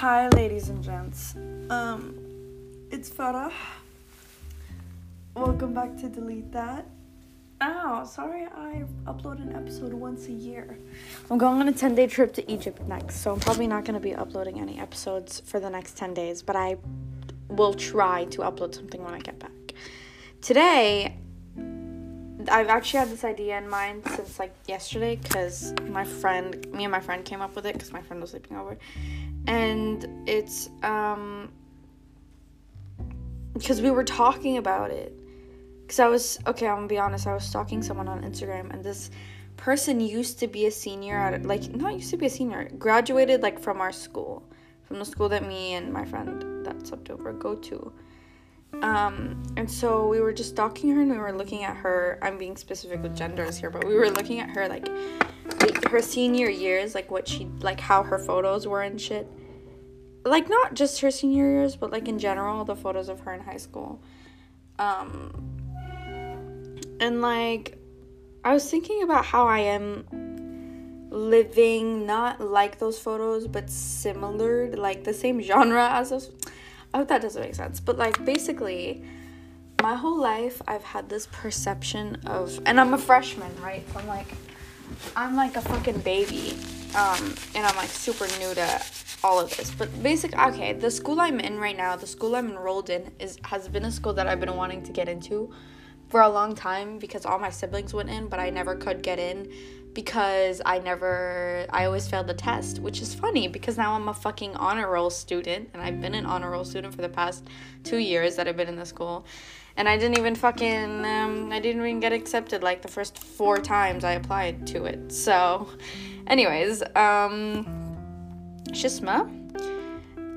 Hi, ladies and gents. Um, it's Farah. Welcome back to Delete That. Ow, sorry I upload an episode once a year. I'm going on a 10 day trip to Egypt next, so I'm probably not going to be uploading any episodes for the next 10 days, but I will try to upload something when I get back. Today, I've actually had this idea in mind since like yesterday because my friend, me and my friend came up with it because my friend was sleeping over. And it's, um, because we were talking about it. Because I was, okay, I'm gonna be honest, I was stalking someone on Instagram and this person used to be a senior at, like, not used to be a senior, graduated like from our school, from the school that me and my friend that slept over go to. Um, and so we were just stalking her and we were looking at her. I'm being specific with genders here, but we were looking at her like her senior years, like what she, like how her photos were and shit. Like not just her senior years, but like in general, the photos of her in high school. Um, and like, I was thinking about how I am living not like those photos, but similar, like the same genre as those. I hope that doesn't make sense. But like, basically, my whole life I've had this perception of, and I'm a freshman, right? So I'm like, I'm like a fucking baby, um, and I'm like super new to all of this. But basic, okay, the school I'm in right now, the school I'm enrolled in, is has been a school that I've been wanting to get into for a long time because all my siblings went in, but I never could get in because I never I always failed the test, which is funny because now I'm a fucking honor roll student and I've been an honor roll student for the past 2 years that I've been in the school. And I didn't even fucking um, I didn't even get accepted like the first 4 times I applied to it. So anyways, um Shisma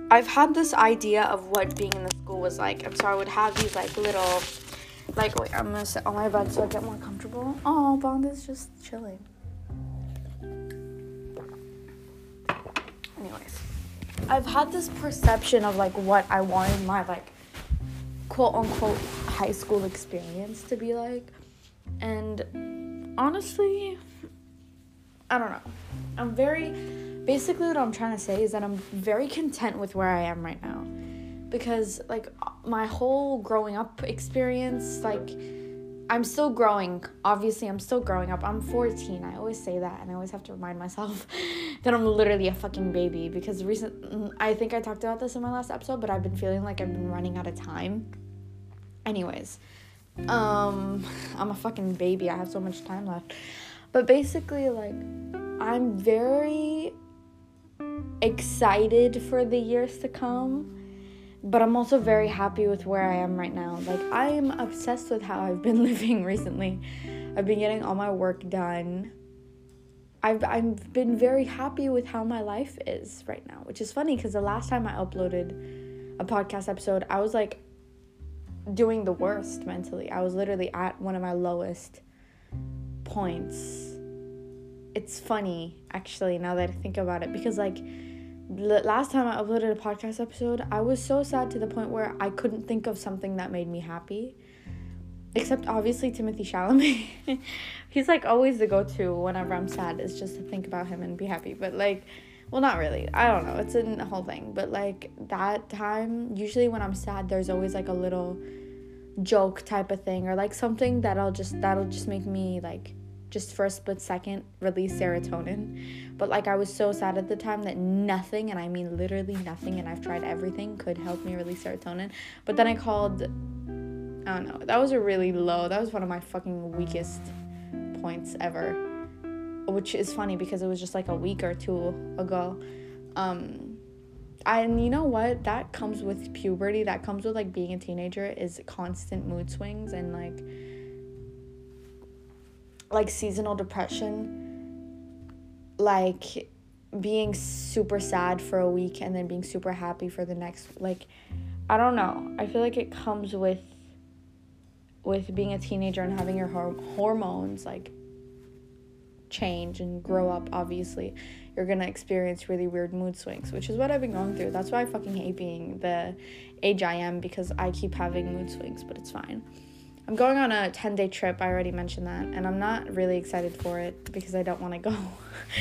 I've had this idea of what being in the school was like. And so I would have these like little like, wait, I'm gonna sit on my bed so I get more comfortable. Oh, Bond is just chilling. Anyways, I've had this perception of like what I wanted my like quote unquote high school experience to be like. And honestly, I don't know. I'm very basically what I'm trying to say is that I'm very content with where I am right now because like my whole growing up experience like I'm still growing. Obviously, I'm still growing up. I'm 14. I always say that, and I always have to remind myself that I'm literally a fucking baby because recent. I think I talked about this in my last episode, but I've been feeling like I've been running out of time. Anyways, um, I'm a fucking baby. I have so much time left, but basically, like, I'm very excited for the years to come but I'm also very happy with where I am right now. Like, I am obsessed with how I've been living recently. I've been getting all my work done. I've, I've been very happy with how my life is right now, which is funny because the last time I uploaded a podcast episode, I was like doing the worst mentally. I was literally at one of my lowest points. It's funny, actually, now that I think about it, because like the last time I uploaded a podcast episode, I was so sad to the point where I couldn't think of something that made me happy. Except obviously Timothée Chalamet. He's like always the go-to whenever I'm sad is just to think about him and be happy. But like well not really. I don't know. It's a whole thing. But like that time, usually when I'm sad, there's always like a little joke type of thing or like something that'll just that'll just make me like just for a split second release serotonin. But like I was so sad at the time that nothing, and I mean literally nothing, and I've tried everything, could help me release serotonin. But then I called, I don't know, that was a really low, that was one of my fucking weakest points ever. Which is funny because it was just like a week or two ago. Um, and you know what? That comes with puberty, that comes with like being a teenager, is constant mood swings and like like seasonal depression, like being super sad for a week and then being super happy for the next like I don't know. I feel like it comes with with being a teenager and having your hormones like change and grow up obviously you're gonna experience really weird mood swings which is what i've been going through that's why i fucking hate being the age i am because i keep having mood swings but it's fine I'm going on a 10 day trip. I already mentioned that. And I'm not really excited for it because I don't want to go.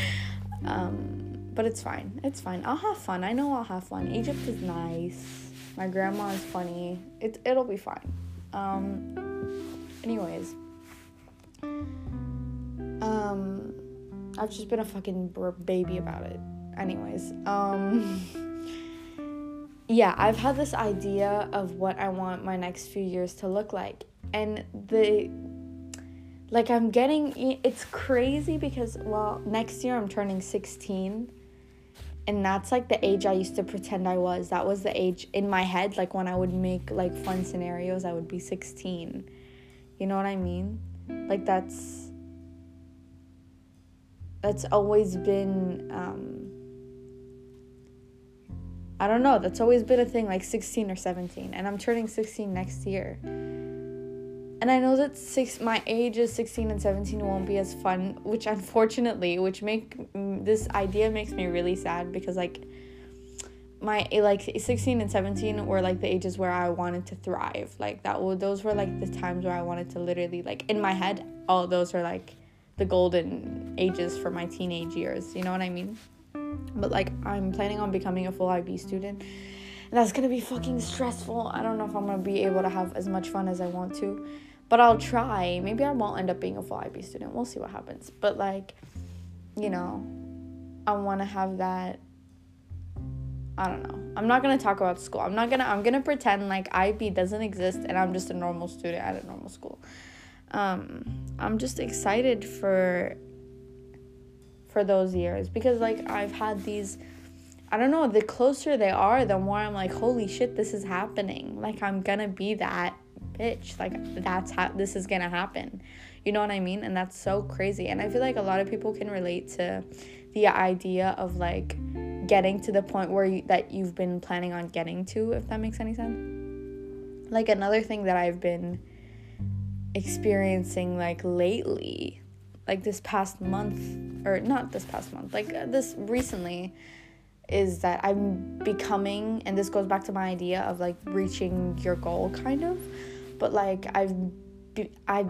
um, but it's fine. It's fine. I'll have fun. I know I'll have fun. Egypt is nice. My grandma is funny. It it'll be fine. Um anyways. Um I've just been a fucking baby about it. Anyways, um yeah, I've had this idea of what I want my next few years to look like. And the like I'm getting it's crazy because well, next year I'm turning 16 and that's like the age I used to pretend I was. That was the age in my head like when I would make like fun scenarios, I would be 16. You know what I mean? Like that's that's always been um I don't know, that's always been a thing like 16 or 17 and I'm turning 16 next year. And I know that six my age is 16 and 17 won't be as fun, which unfortunately, which make this idea makes me really sad because like my like 16 and 17 were like the ages where I wanted to thrive. Like that those were like the times where I wanted to literally like in my head all those are like the golden ages for my teenage years. You know what I mean? But like I'm planning on becoming a full IB student. And that's to be fucking stressful. I don't know if I'm to be able to have as much fun as I want to but I'll try. Maybe I won't end up being a full IB student. We'll see what happens. But like, you know, I want to have that I don't know. I'm not to talk about school. I'm not to I'm to pretend like IB doesn't exist and I'm just a normal student at a normal school. Um I'm just excited for for those years because like I've had these I don't know, the closer they are, the more I'm like, holy shit, this is happening. Like I'm to be that bitch. Like that's how this is gonna happen. You know what i mean? And that's so crazy. And i feel like a lot of people can relate to the idea of like getting to the point where you, that you've been planning on getting to if that makes any sense. Like another thing that i've been experiencing like lately like this past month or not this past month like uh, this recently is that I'm becoming, and this goes back to my idea of like reaching your goal, kind of but like I've I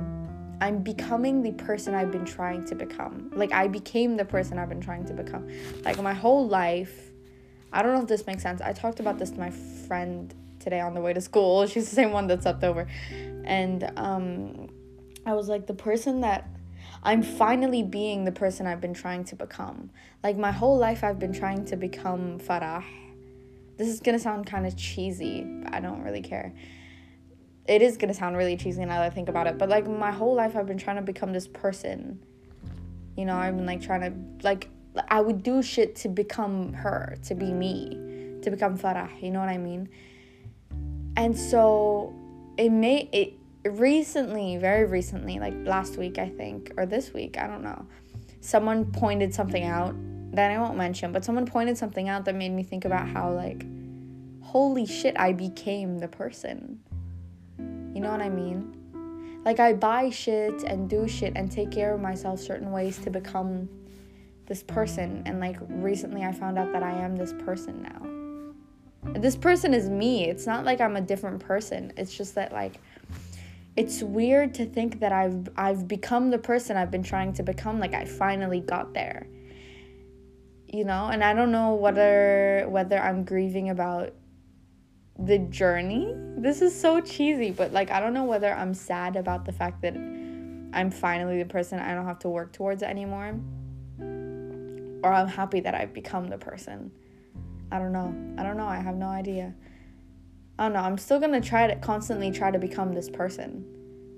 I'm becoming the person I've been trying to become. Like I became the person I've been trying to become. Like my whole life. I don't know if this makes sense. I talked about this to my friend today on the way to school. She's the same one that slept over. And um I was like the person that I'm finally being the person I've been trying to become. Like my whole life I've been trying to become Farah. This is to sound kind of cheesy, but I don't really care it is gonna sound really cheesy now that I think about it, but like my whole life I've been trying to become this person. You know, I've been like trying to like I would do shit to become her, to be me, to become Farah, you know what I mean? And so it may it recently, very recently, like last week I think, or this week, I don't know. Someone pointed something out that I won't mention, but someone pointed something out that made me think about how like holy shit, I became the person you know what I mean? Like I buy shit and do shit and take care of myself certain ways to become this person and like recently I found out that I am this person now. This person is me. It's not like I'm a different person. It's just that like it's weird to think that I've I've become the person I've been trying to become like I finally got there. You know, and I don't know whether whether I'm grieving about the journey. This is so cheesy, but like I don't know whether I'm sad about the fact that I'm finally the person I don't have to work towards anymore or I'm happy that I've become the person. I don't know. I don't know. I have no idea. I don't know. I'm still going to try to constantly try to become this person.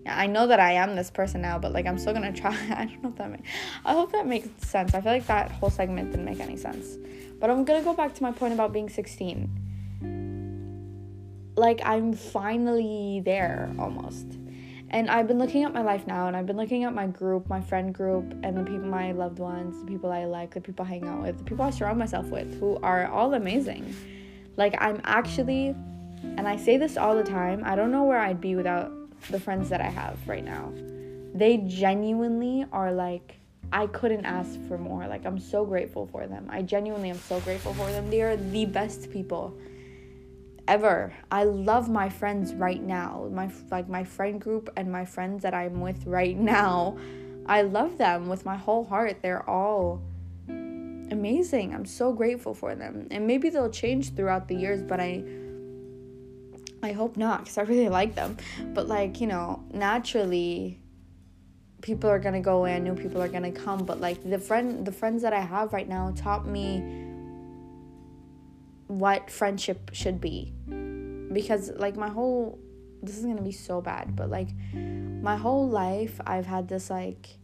I know that I am this person now, but like I'm still gonna try. I don't know if that makes. I hope that makes sense. I feel like that whole segment didn't make any sense, but I'm gonna go back to my point about being 16 like I'm finally there almost. And I've been looking at my life now and I've been looking at my group, my friend group, and the people, my loved ones, the people I like, the people I hang out with, the people I surround myself with, who are all amazing. Like, I'm actually, and I say this all the time, I don't know where I'd be without the friends that I have right now. They genuinely are like, I couldn't ask for more. Like, I'm so grateful for them. I genuinely am so grateful for them. They are the best people ever. I love my friends right now. My like my friend group and my friends that I'm with right now. I love them with my whole heart. They're all amazing. I'm so grateful for them. And maybe they'll change throughout the years, but I I hope not cuz I really like them. But like, you know, naturally people are going to go in, new people are going to come, but like the friend the friends that I have right now taught me what friendship should be. Because like my whole this is going to be so bad, but like my whole life I've had this like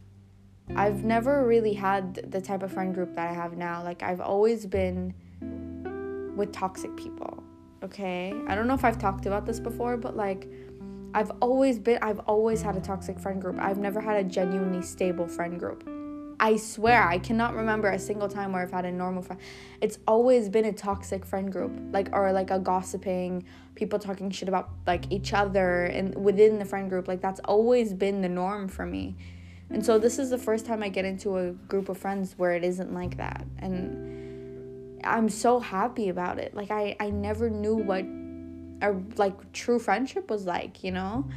I've never really had the type of friend group that I have now. Like I've always been with toxic people. Okay? I don't know if I've talked about this before, but like I've always been I've always had a toxic friend group. I've never had a genuinely stable friend group. I swear, I cannot remember a single time where I've had a normal friend. It's always been a toxic friend group, like or like a gossiping, people talking shit about like each other and within the friend group. Like that's always been the norm for me. And so this is the first time I get into a group of friends where it isn't like that. And I'm so happy about it. Like I I never knew what a like true friendship was like, you know?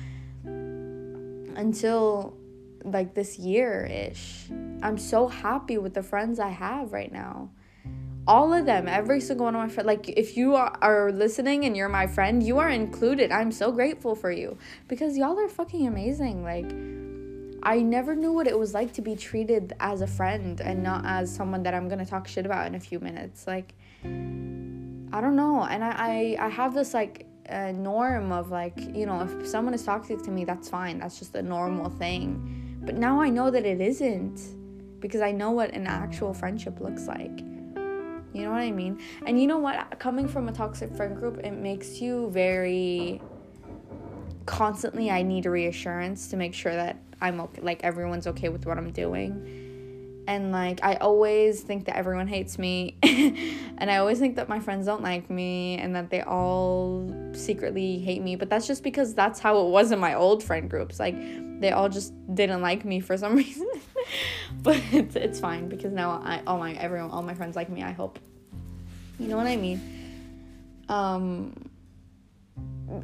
Until like this year ish. I'm so happy with the friends I have right now. All of them, every single one of my friends. Like, if you are, are listening and you're my friend, you are included. I'm so grateful for you because y'all are fucking amazing. Like, I never knew what it was like to be treated as a friend and not as someone that I'm gonna talk shit about in a few minutes. Like, I don't know. And I, I, I have this like uh, norm of like, you know, if someone is toxic to me, that's fine. That's just a normal thing. But now I know that it isn't because I know what an actual friendship looks like. You know what I mean? And you know what? Coming from a toxic friend group, it makes you very constantly I need a reassurance to make sure that I'm okay, like everyone's okay with what I'm doing. And like I always think that everyone hates me and I always think that my friends don't like me and that they all secretly hate me, but that's just because that's how it was in my old friend groups. Like they all just didn't like me for some reason. but it's it's fine because now I all my everyone all my friends like me, I hope. You know what I mean? Um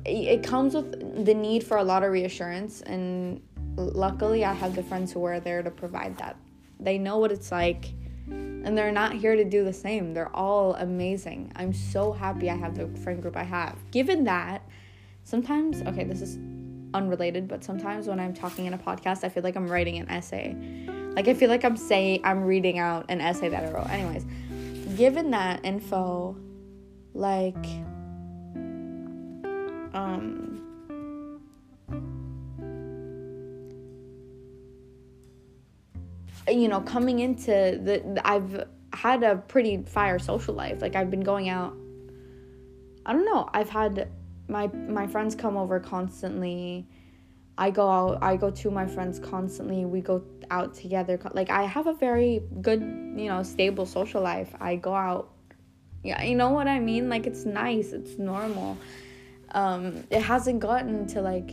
it comes with the need for a lot of reassurance and luckily I have the friends who are there to provide that. They know what it's like and they're not here to do the same. They're all amazing. I'm so happy I have the friend group I have. Given that, sometimes, okay, this is unrelated, but sometimes when I'm talking in a podcast, I feel like I'm writing an essay. Like I feel like I'm saying I'm reading out an essay that I wrote. Anyways, given that info, like um you know, coming into the, I've had a pretty fire social life. Like I've been going out. I don't know. I've had my my friends come over constantly. I go out. I go to my friends constantly. We go out together. Like I have a very good, you know, stable social life. I go out. Yeah, you know what I mean. Like it's nice. It's normal. Um, it hasn't gotten to like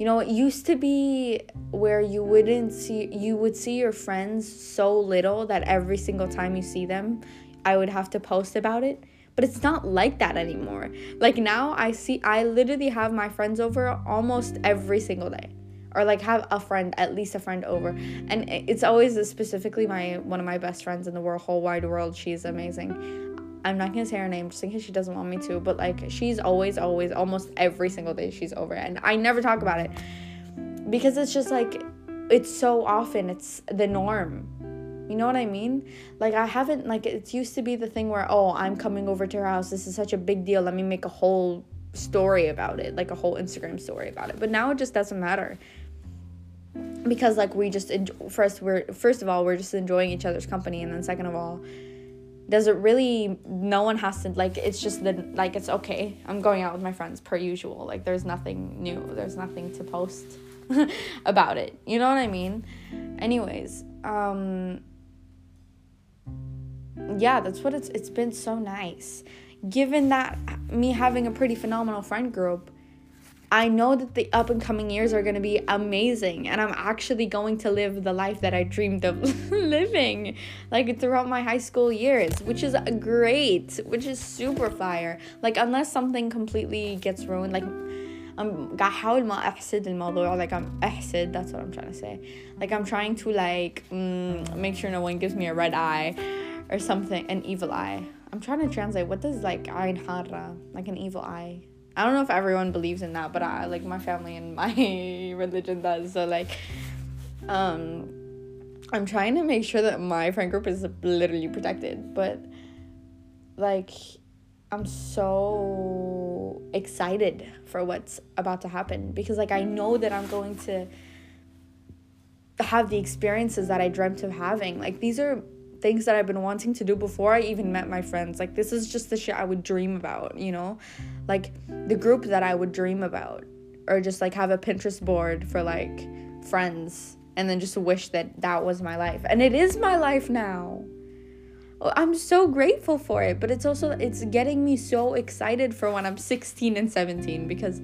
you know, it used to be where you wouldn't see you would see your friends so little that every single time you see them, I would have to post about it. But it's not like that anymore. Like now I see I literally have my friends over almost every single day. Or like have a friend, at least a friend over. And it's always specifically my one of my best friends in the world, whole wide world. She's amazing. I'm not gonna say her name just in case she doesn't want me to, but like she's always, always, almost every single day she's over, and I never talk about it because it's just like it's so often it's the norm. You know what I mean? Like I haven't like it used to be the thing where oh I'm coming over to her house. This is such a big deal. Let me make a whole story about it, like a whole Instagram story about it. But now it just doesn't matter because like we just enjoy, first we're first of all we're just enjoying each other's company, and then second of all does it really no one has to like it's just the like it's okay i'm going out with my friends per usual like there's nothing new there's nothing to post about it you know what i mean anyways um yeah that's what it's it's been so nice given that me having a pretty phenomenal friend group I know that the up and coming years are going to be amazing and I'm actually going to live the life that I dreamed of living like throughout my high school years, which is great, which is super fire. Like unless something completely gets ruined like I'm قاعد احاول ما احسد الموضوع like I'm احسد that's what I'm trying to say like I'm trying to like mm, make sure no one gives me a red eye or something, an evil eye. I'm trying to translate what does like ein hara, like an evil eye. I don't know if everyone believes in that, but I like my family and my religion does. So like, um, I'm trying to make sure that my friend group is literally protected, but like I'm so excited for what's about to happen because like I know that I'm going to have the experiences that I dreamt of having. Like these are things that I've been wanting to do before I even met my friends. Like this is just the shit I would dream about, you know? Like the group that I would dream about or just like have a Pinterest board for like friends and then just wish that that was my life. And it is my life now. I'm so grateful for it, but it's also it's getting me so excited for when I'm 16 and 17 because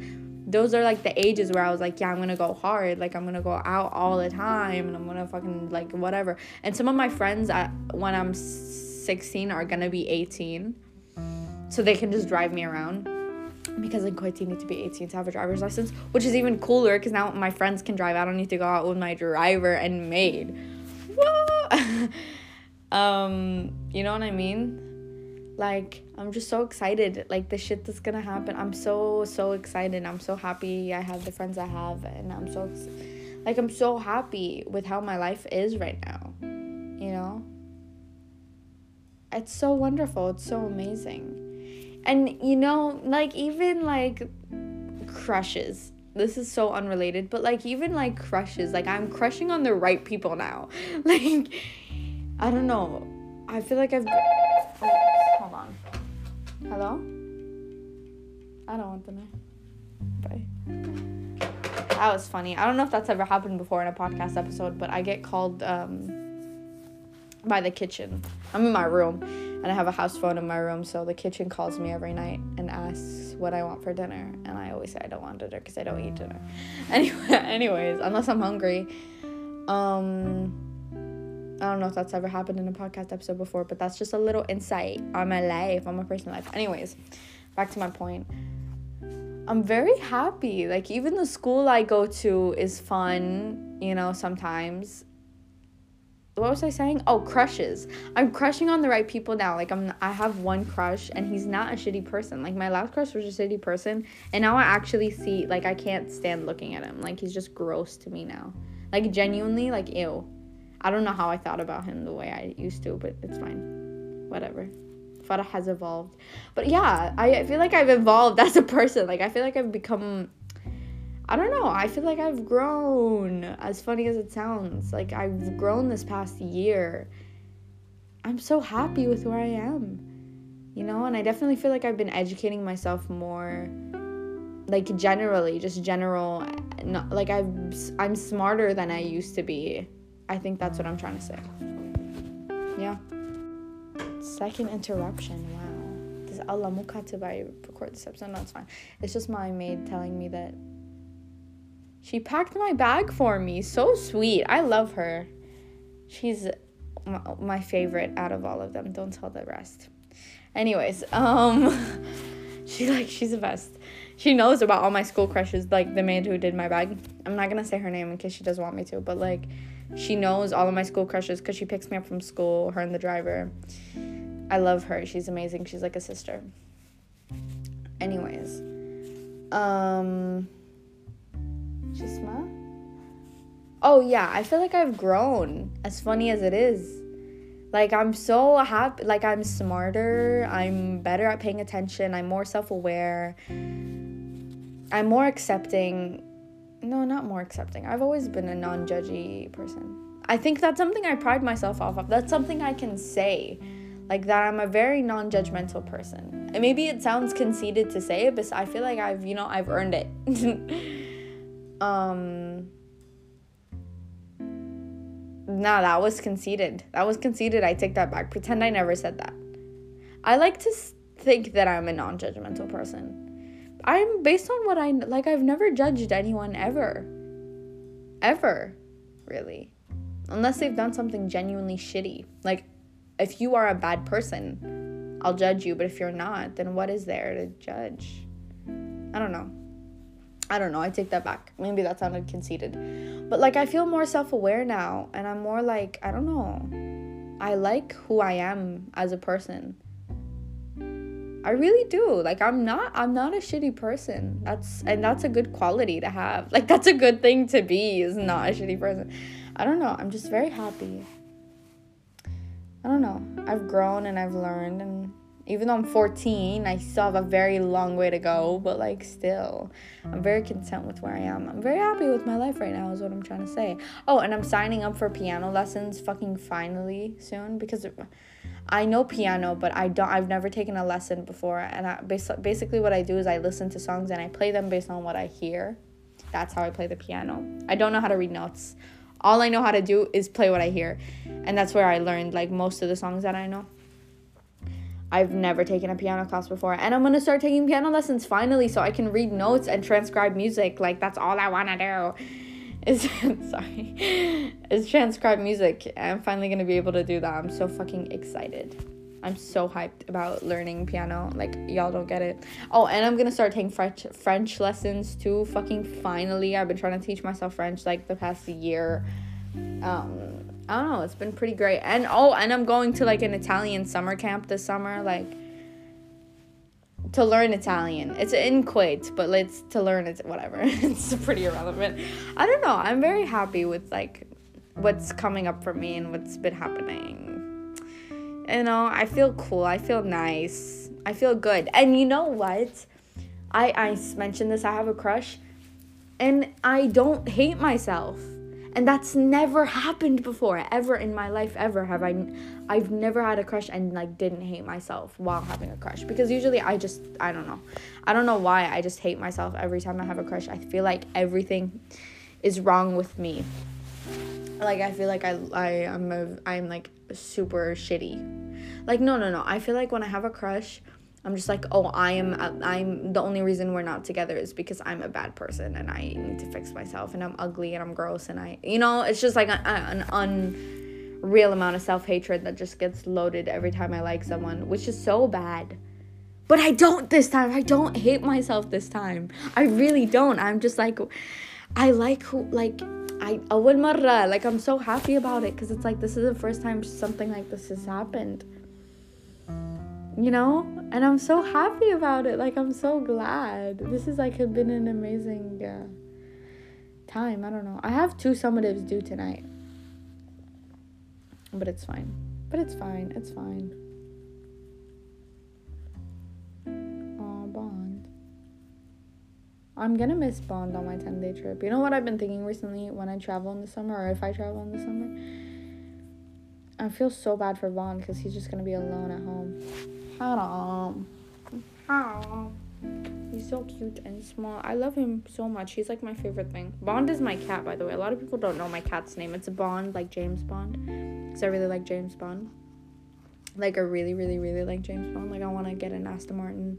those are like the ages where I was like, yeah, I'm gonna go hard, like I'm gonna go out all the time, and I'm gonna fucking like whatever. And some of my friends at, when I'm 16 are gonna be 18, so they can just drive me around because in Kuwait you need to be 18 to have a driver's license, which is even cooler because now my friends can drive. I don't need to go out with my driver and maid. Um you know what i mean like i'm just so excited like the shit that's gonna happen. I'm so so excited. I'm so happy i have the friends i have and i'm so like i'm so happy with how my life is right now you know? It's so wonderful. It's so amazing. And you know like even like crushes. This is so unrelated but like even like crushes. Like i'm crushing on the right people now. Like I don't know. I feel like I've. Oh, hold on. Hello? I don't want the name. Bye. That was funny. I don't know if that's ever happened before in a podcast episode, but I get called um, by the kitchen. I'm in my room and I have a house phone in my room, so the kitchen calls me every night and asks what I want for dinner, and I always say I don't want dinner because I don't eat dinner. Anyway, anyways, unless I'm hungry. Um I don't know if that's ever happened in a podcast episode before, but that's just a little insight on my life, on my personal life. Anyways, back to my point. I'm very happy. Like even the school I go to is fun, you know, sometimes. What was I saying? Oh, crushes. I'm crushing on the right people now. Like I'm I have one crush and he's not a shitty person. Like my last crush was a shitty person and now I actually see like I can't stand looking at him. Like he's just gross to me now. Like genuinely like ew. I don't know how I thought about him the way I used to, but it's fine. Whatever. Farah has evolved. But yeah, I feel like I've evolved as a person. Like I feel like I've become I don't know. I feel like I've grown. As funny as it sounds. Like I've grown this past year. I'm so happy with where I am. You know, and I definitely feel like I've been educating myself more like generally, just general not like I've I'm smarter than I used to be I think that's what I'm trying to say. Yeah. Second interruption. Wow. Does Allah mukatib I record this episode? No, it's fine. It's just my maid telling me that she packed my bag for me. So sweet. I love her. She's my favorite out of all of them. Don't tell the rest. Anyways, um she like she's the best. She knows about all my school crushes, like the maid who did my bag. I'm not gonna say her name in case she doesn't want me to, but like she knows all of my school crushes because she picks me up from school, her and the driver. I love her. She's amazing. She's like a sister. Anyways. Um Shisma? Oh yeah, I feel like I've grown. As funny as it is. Like I'm so happy like I'm smarter, I'm better at paying attention, I'm more self-aware. I'm more accepting no, not more accepting. I've always been a non judgy person. I think that's something I pride myself off of. That's something I can say. Like that I'm a very non judgmental person. And maybe it sounds conceited to say it, but I feel like I've, you know, I've earned it. um Nah, that was conceited. That was conceited. I take that back. Pretend I never said that. I like to think that I'm a non judgmental person. I'm based on what I like I've never judged anyone ever. Ever, really. Unless they've done something genuinely shitty. Like if you are a bad person, I'll judge you, but if you're not, then what is there to judge? I don't know. I don't know, I take that back. Maybe that sounded conceited. But like I feel more self-aware now and I'm more like, I don't know. I like who I am as a person. I really do. Like I'm not I'm not a shitty person. That's and that's a good quality to have. Like that's a good thing to be is not a shitty person. I don't know. I'm just very happy. I don't know. I've grown and I've learned and even though I'm 14, I still have a very long way to go, but like still, I'm very content with where I am. I'm very happy with my life right now, is what I'm trying to say. Oh, and I'm signing up for piano lessons fucking finally soon because I know piano, but I don't. I've never taken a lesson before, and I, basically what I do is I listen to songs and I play them based on what I hear. That's how I play the piano. I don't know how to read notes. All I know how to do is play what I hear, and that's where I learned like most of the songs that I know. I've never taken a piano class before, and I'm gonna start taking piano lessons finally so I can read notes and transcribe music. Like, that's all I wanna do. Is sorry, is transcribe music. I'm finally gonna be able to do that. I'm so fucking excited. I'm so hyped about learning piano. Like y'all don't get it. Oh, and I'm gonna start taking French French lessons too. Fucking finally. I've been trying to teach myself French like the past year. Um, I don't know, it's been pretty great. And oh, and I'm going to like an Italian summer camp this summer, like to learn Italian. It's in Kuwait, but it's to learn it whatever. it's pretty irrelevant. I don't know. I'm very happy with like what's coming up for me and what's been happening. You know, I feel cool. I feel nice. I feel good. And you know what? I I mentioned this. I have a crush, and I don't hate myself and that's never happened before ever in my life ever have i i've never had a crush and like didn't hate myself while having a crush. Because usually i just i don't know. I don't know why i just hate myself every time i have a crush. I feel like everything is wrong with me. Like i feel like i i am a, i'm like super shitty. Like no no no. I feel like when i have a crush I'm just like, oh, I am I'm the only reason we're not together is because I'm a bad person and I need to fix myself and I'm ugly and I'm gross and I you know, it's just like a, an unreal amount of self-hatred that just gets loaded every time I like someone, which is so bad. But I don't this time. I don't hate myself this time. I really don't. I'm just like I like who like I أول مرة like I'm so happy about it because it's like this is the first time something like this has happened you know? And i'm so happy about it. Like i'm so glad. This is like been an amazing uh, time. I don't know. I have two summatives due tonight. But it's fine. But it's fine. It's fine. Oh bond. I'm gonna miss bond on my 10 day trip. You know what i've been thinking recently when i travel in the summer or if i travel in the summer? I feel so bad for bond because he's just gonna be alone at home Haram. Haram. He's so cute and small. I love him so much. He's like my favorite thing. Bond is my cat, by the way. A lot of people don't know my cat's name. It's a Bond, like James Bond. Because I really like James Bond. Like, I really, really, really like James Bond. Like, I want to get an Aston Martin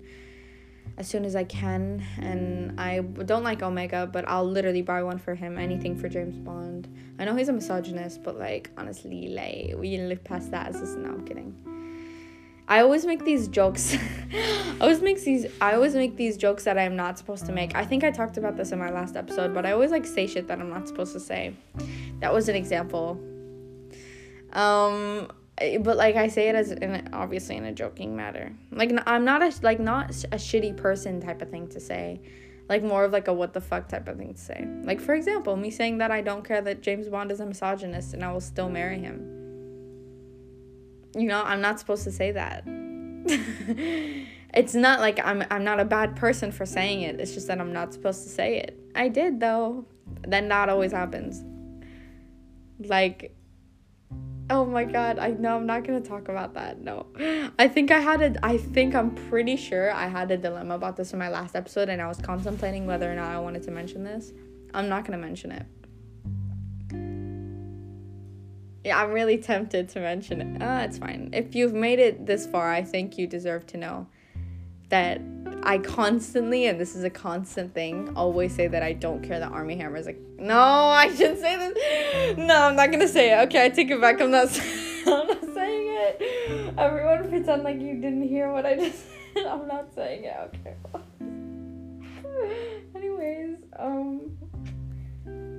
as soon as I can. And I don't like Omega, but I'll literally buy one for him. Anything for James Bond. I know he's a misogynist, but like, honestly, like, we live past that. As this, no, I'm kidding. I always make these jokes. I always make these I always make these jokes that I'm not supposed to make. I think I talked about this in my last episode, but I always like say shit that I'm not supposed to say. That was an example. Um but like I say it as in obviously in a joking matter. Like I'm not a like not a shitty person type of thing to say. Like more of like a what the fuck type of thing to say. Like for example, me saying that I don't care that James Bond is a misogynist and I will still marry him you know, I'm not supposed to say that. it's not like I'm I'm not a bad person for saying it. It's just that I'm not supposed to say it. I did though. Then that always happens. Like Oh my god, I know I'm not gonna talk about that. No. I think I had a I think I'm pretty sure I had a dilemma about this in my last episode and I was contemplating whether or not I wanted to mention this. I'm not gonna mention it. Yeah, I'm really tempted to mention it. Ah, it's fine. If you've made it this far, I think you deserve to know that I constantly, and this is a constant thing, always say that I don't care that Armie Hammer is like, no, I shouldn't say this. No, I'm not gonna say it. Okay, I take it back. I'm not. I'm not saying it. Everyone pretend like you didn't hear what I just. said. I'm not saying it. Okay. Anyways. Um,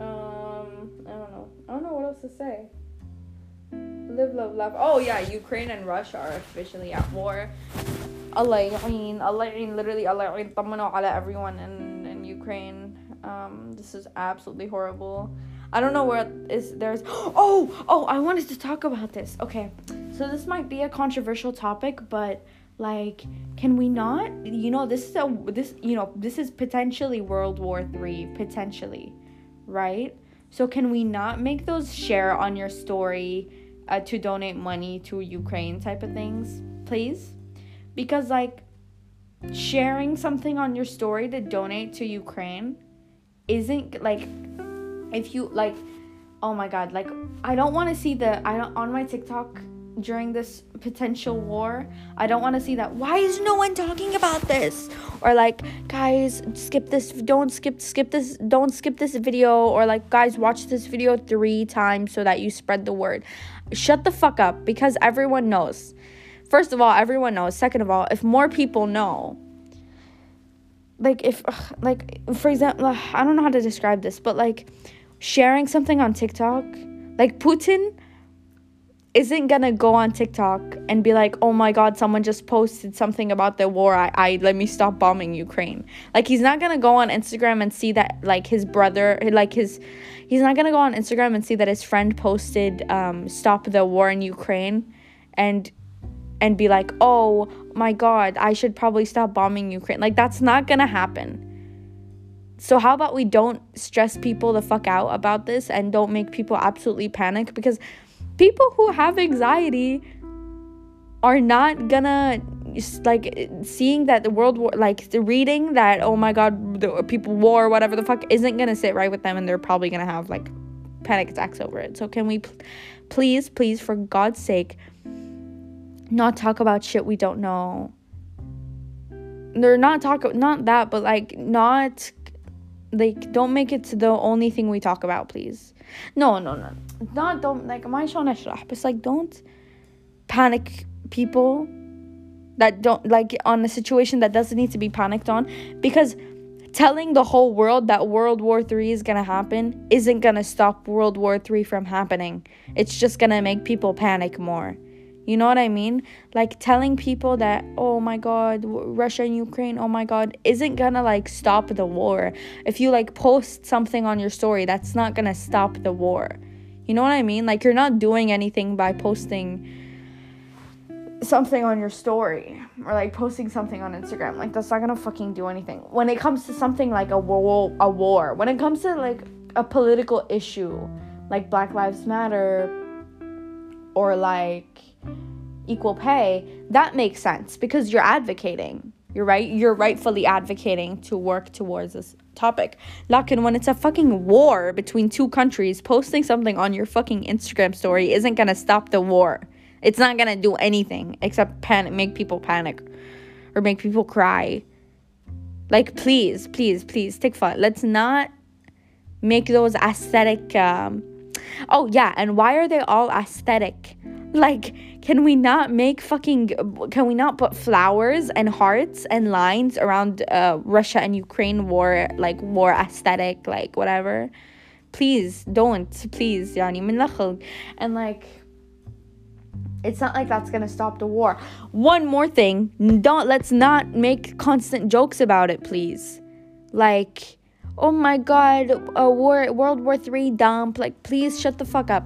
um, I don't know. I don't know what else to say. Live, love, laugh. Oh yeah, Ukraine and Russia are officially at war. Allah Alayyin, Alayyin, literally Alayyin, tamano ala everyone in, in Ukraine. Um, this is absolutely horrible. I don't know where is there's oh oh I wanted to talk about this. Okay. So this might be a controversial topic, but like can we not you know this is a this you know this is potentially World War 3 potentially, right? So can we not make those share on your story uh, to donate money to Ukraine type of things, please? Because like sharing something on your story to donate to Ukraine isn't like if you like oh my god like i don't want to see the i don't on my tiktok during this potential war i don't want to see that why is no one talking about this? Or like guys skip this don't skip skip this don't skip this video or like guys watch this video 3 times so that you spread the word. Shut the fuck up because everyone knows. First of all everyone knows. Second of all if more people know like if like for example i don't know how to describe this but like sharing something on TikTok, like Putin isn't gonna go on TikTok and be like, oh my god, someone just posted something about the war. I, I let me stop bombing Ukraine. Like he's not gonna go on Instagram and see that like his brother like his he's not gonna go on Instagram and see that his friend posted um stop the war in Ukraine and and be like, oh my god, I should probably stop bombing Ukraine. Like that's not gonna happen. So, how about we don't stress people the fuck out about this and don't make people absolutely panic? Because people who have anxiety are not gonna like seeing that the world war like the reading that oh my god the people war whatever the fuck isn't gonna sit right with them and they're probably gonna have like panic attacks over it. So can we pl- please please for god's sake not talk about shit we don't know. They're not talk not that but like not like don't make it the only thing we talk about please no no no not don't like ما شلون اشرح but like don't panic people that don't like on a situation that doesn't need to be panicked on because telling the whole world that World War 3 is going to happen isn't going to stop World War 3 from happening it's just going to make people panic more you know what I mean? Like telling people that, oh my god, Russia and Ukraine, oh my god, isn't gonna like stop the war. If you like post something on your story, that's not gonna stop the war. You know what I mean? Like you're not doing anything by posting something on your story or like posting something on Instagram. Like that's not gonna fucking do anything. When it comes to something like a war, a war, when it comes to like a political issue, like Black Lives Matter, or like equal pay, that makes sense because you're advocating. You're right. You're rightfully advocating to work towards this topic. Lakin, when it's a fucking war between two countries, posting something on your fucking Instagram story isn't gonna stop the war. It's not gonna do anything except panic, make people panic, or make people cry. Like, please, please, please, take fun. Let's not make those aesthetic. Um, oh yeah, and why are they all aesthetic? Like, can we not make fucking, can we not put flowers and hearts and lines around uh, Russia and Ukraine war, like war aesthetic, like whatever? Please don't, please, yani, And like, it's not like that's gonna stop the war. One more thing, don't let's not make constant jokes about it, please. Like, oh my god, a war, World War Three dump. Like, please shut the fuck up.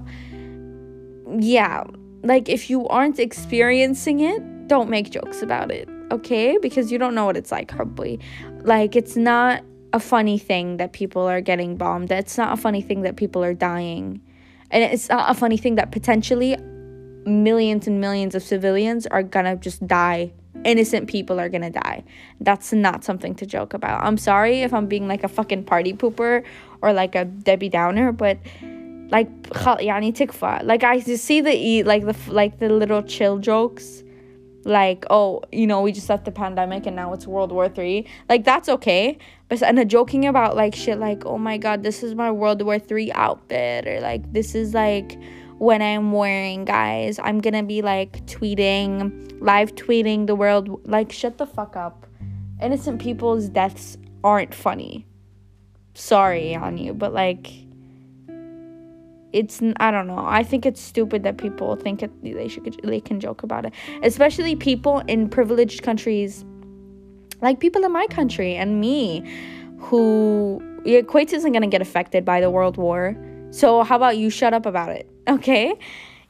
Yeah, like if you aren't experiencing it, don't make jokes about it, okay? Because you don't know what it's like, probably. Like it's not a funny thing that people are getting bombed. It's not a funny thing that people are dying. And it's not a funny thing that potentially millions and millions of civilians are gonna just die. Innocent people are gonna die. That's not something to joke about. I'm sorry if I'm being like a fucking party pooper or like a Debbie Downer, but like يعني تكفى like I see the like the like the little chill jokes like oh you know we just left the pandemic and now it's world war three like that's okay but and a joking about like shit like oh my god this is my world war three outfit or like this is like when i'm wearing guys i'm gonna be like tweeting live tweeting the world like shut the fuck up innocent people's deaths aren't funny sorry on you, but like it's I don't know. I think it's stupid that people think it, they should they can joke about it, especially people in privileged countries, like people in my country and me, who yeah, Kuwait isn't gonna get affected by the world war. So how about you shut up about it, okay?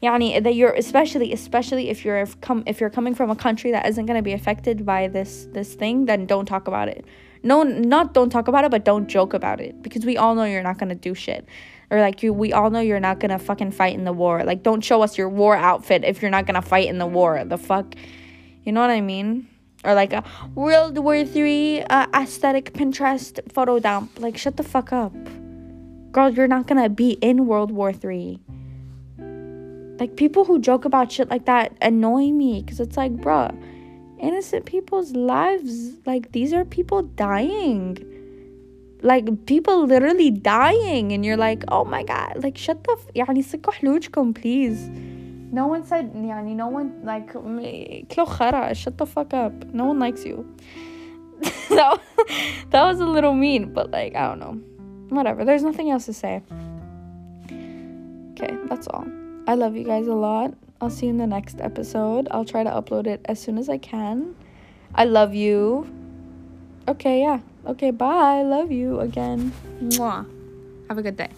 Yani that you're especially especially if you're come if you're coming from a country that isn't gonna be affected by this this thing, then don't talk about it. No, not don't talk about it, but don't joke about it because we all know you're not gonna do shit or like you we all know you're not gonna fucking fight in the war. Like don't show us your war outfit if you're not gonna fight in the war. The fuck? You know what i mean? Or like a world war three uh, aesthetic pinterest photo dump. Like shut the fuck up. Girl you're not gonna be in world war three. Like people who joke about shit like that annoy me because it's like bruh innocent people's lives like these are people dying like people literally dying and you're like oh my god like shut the f- يعني سكوا حلوجكم please no one said يعني no one like كلو خرا shut the fuck up no one likes you that, that was a little mean but like I don't know whatever there's nothing else to say okay that's all I love you guys a lot I'll see you in the next episode I'll try to upload it as soon as I can I love you okay yeah Okay, bye. Love you again. Mwah. Have a good day.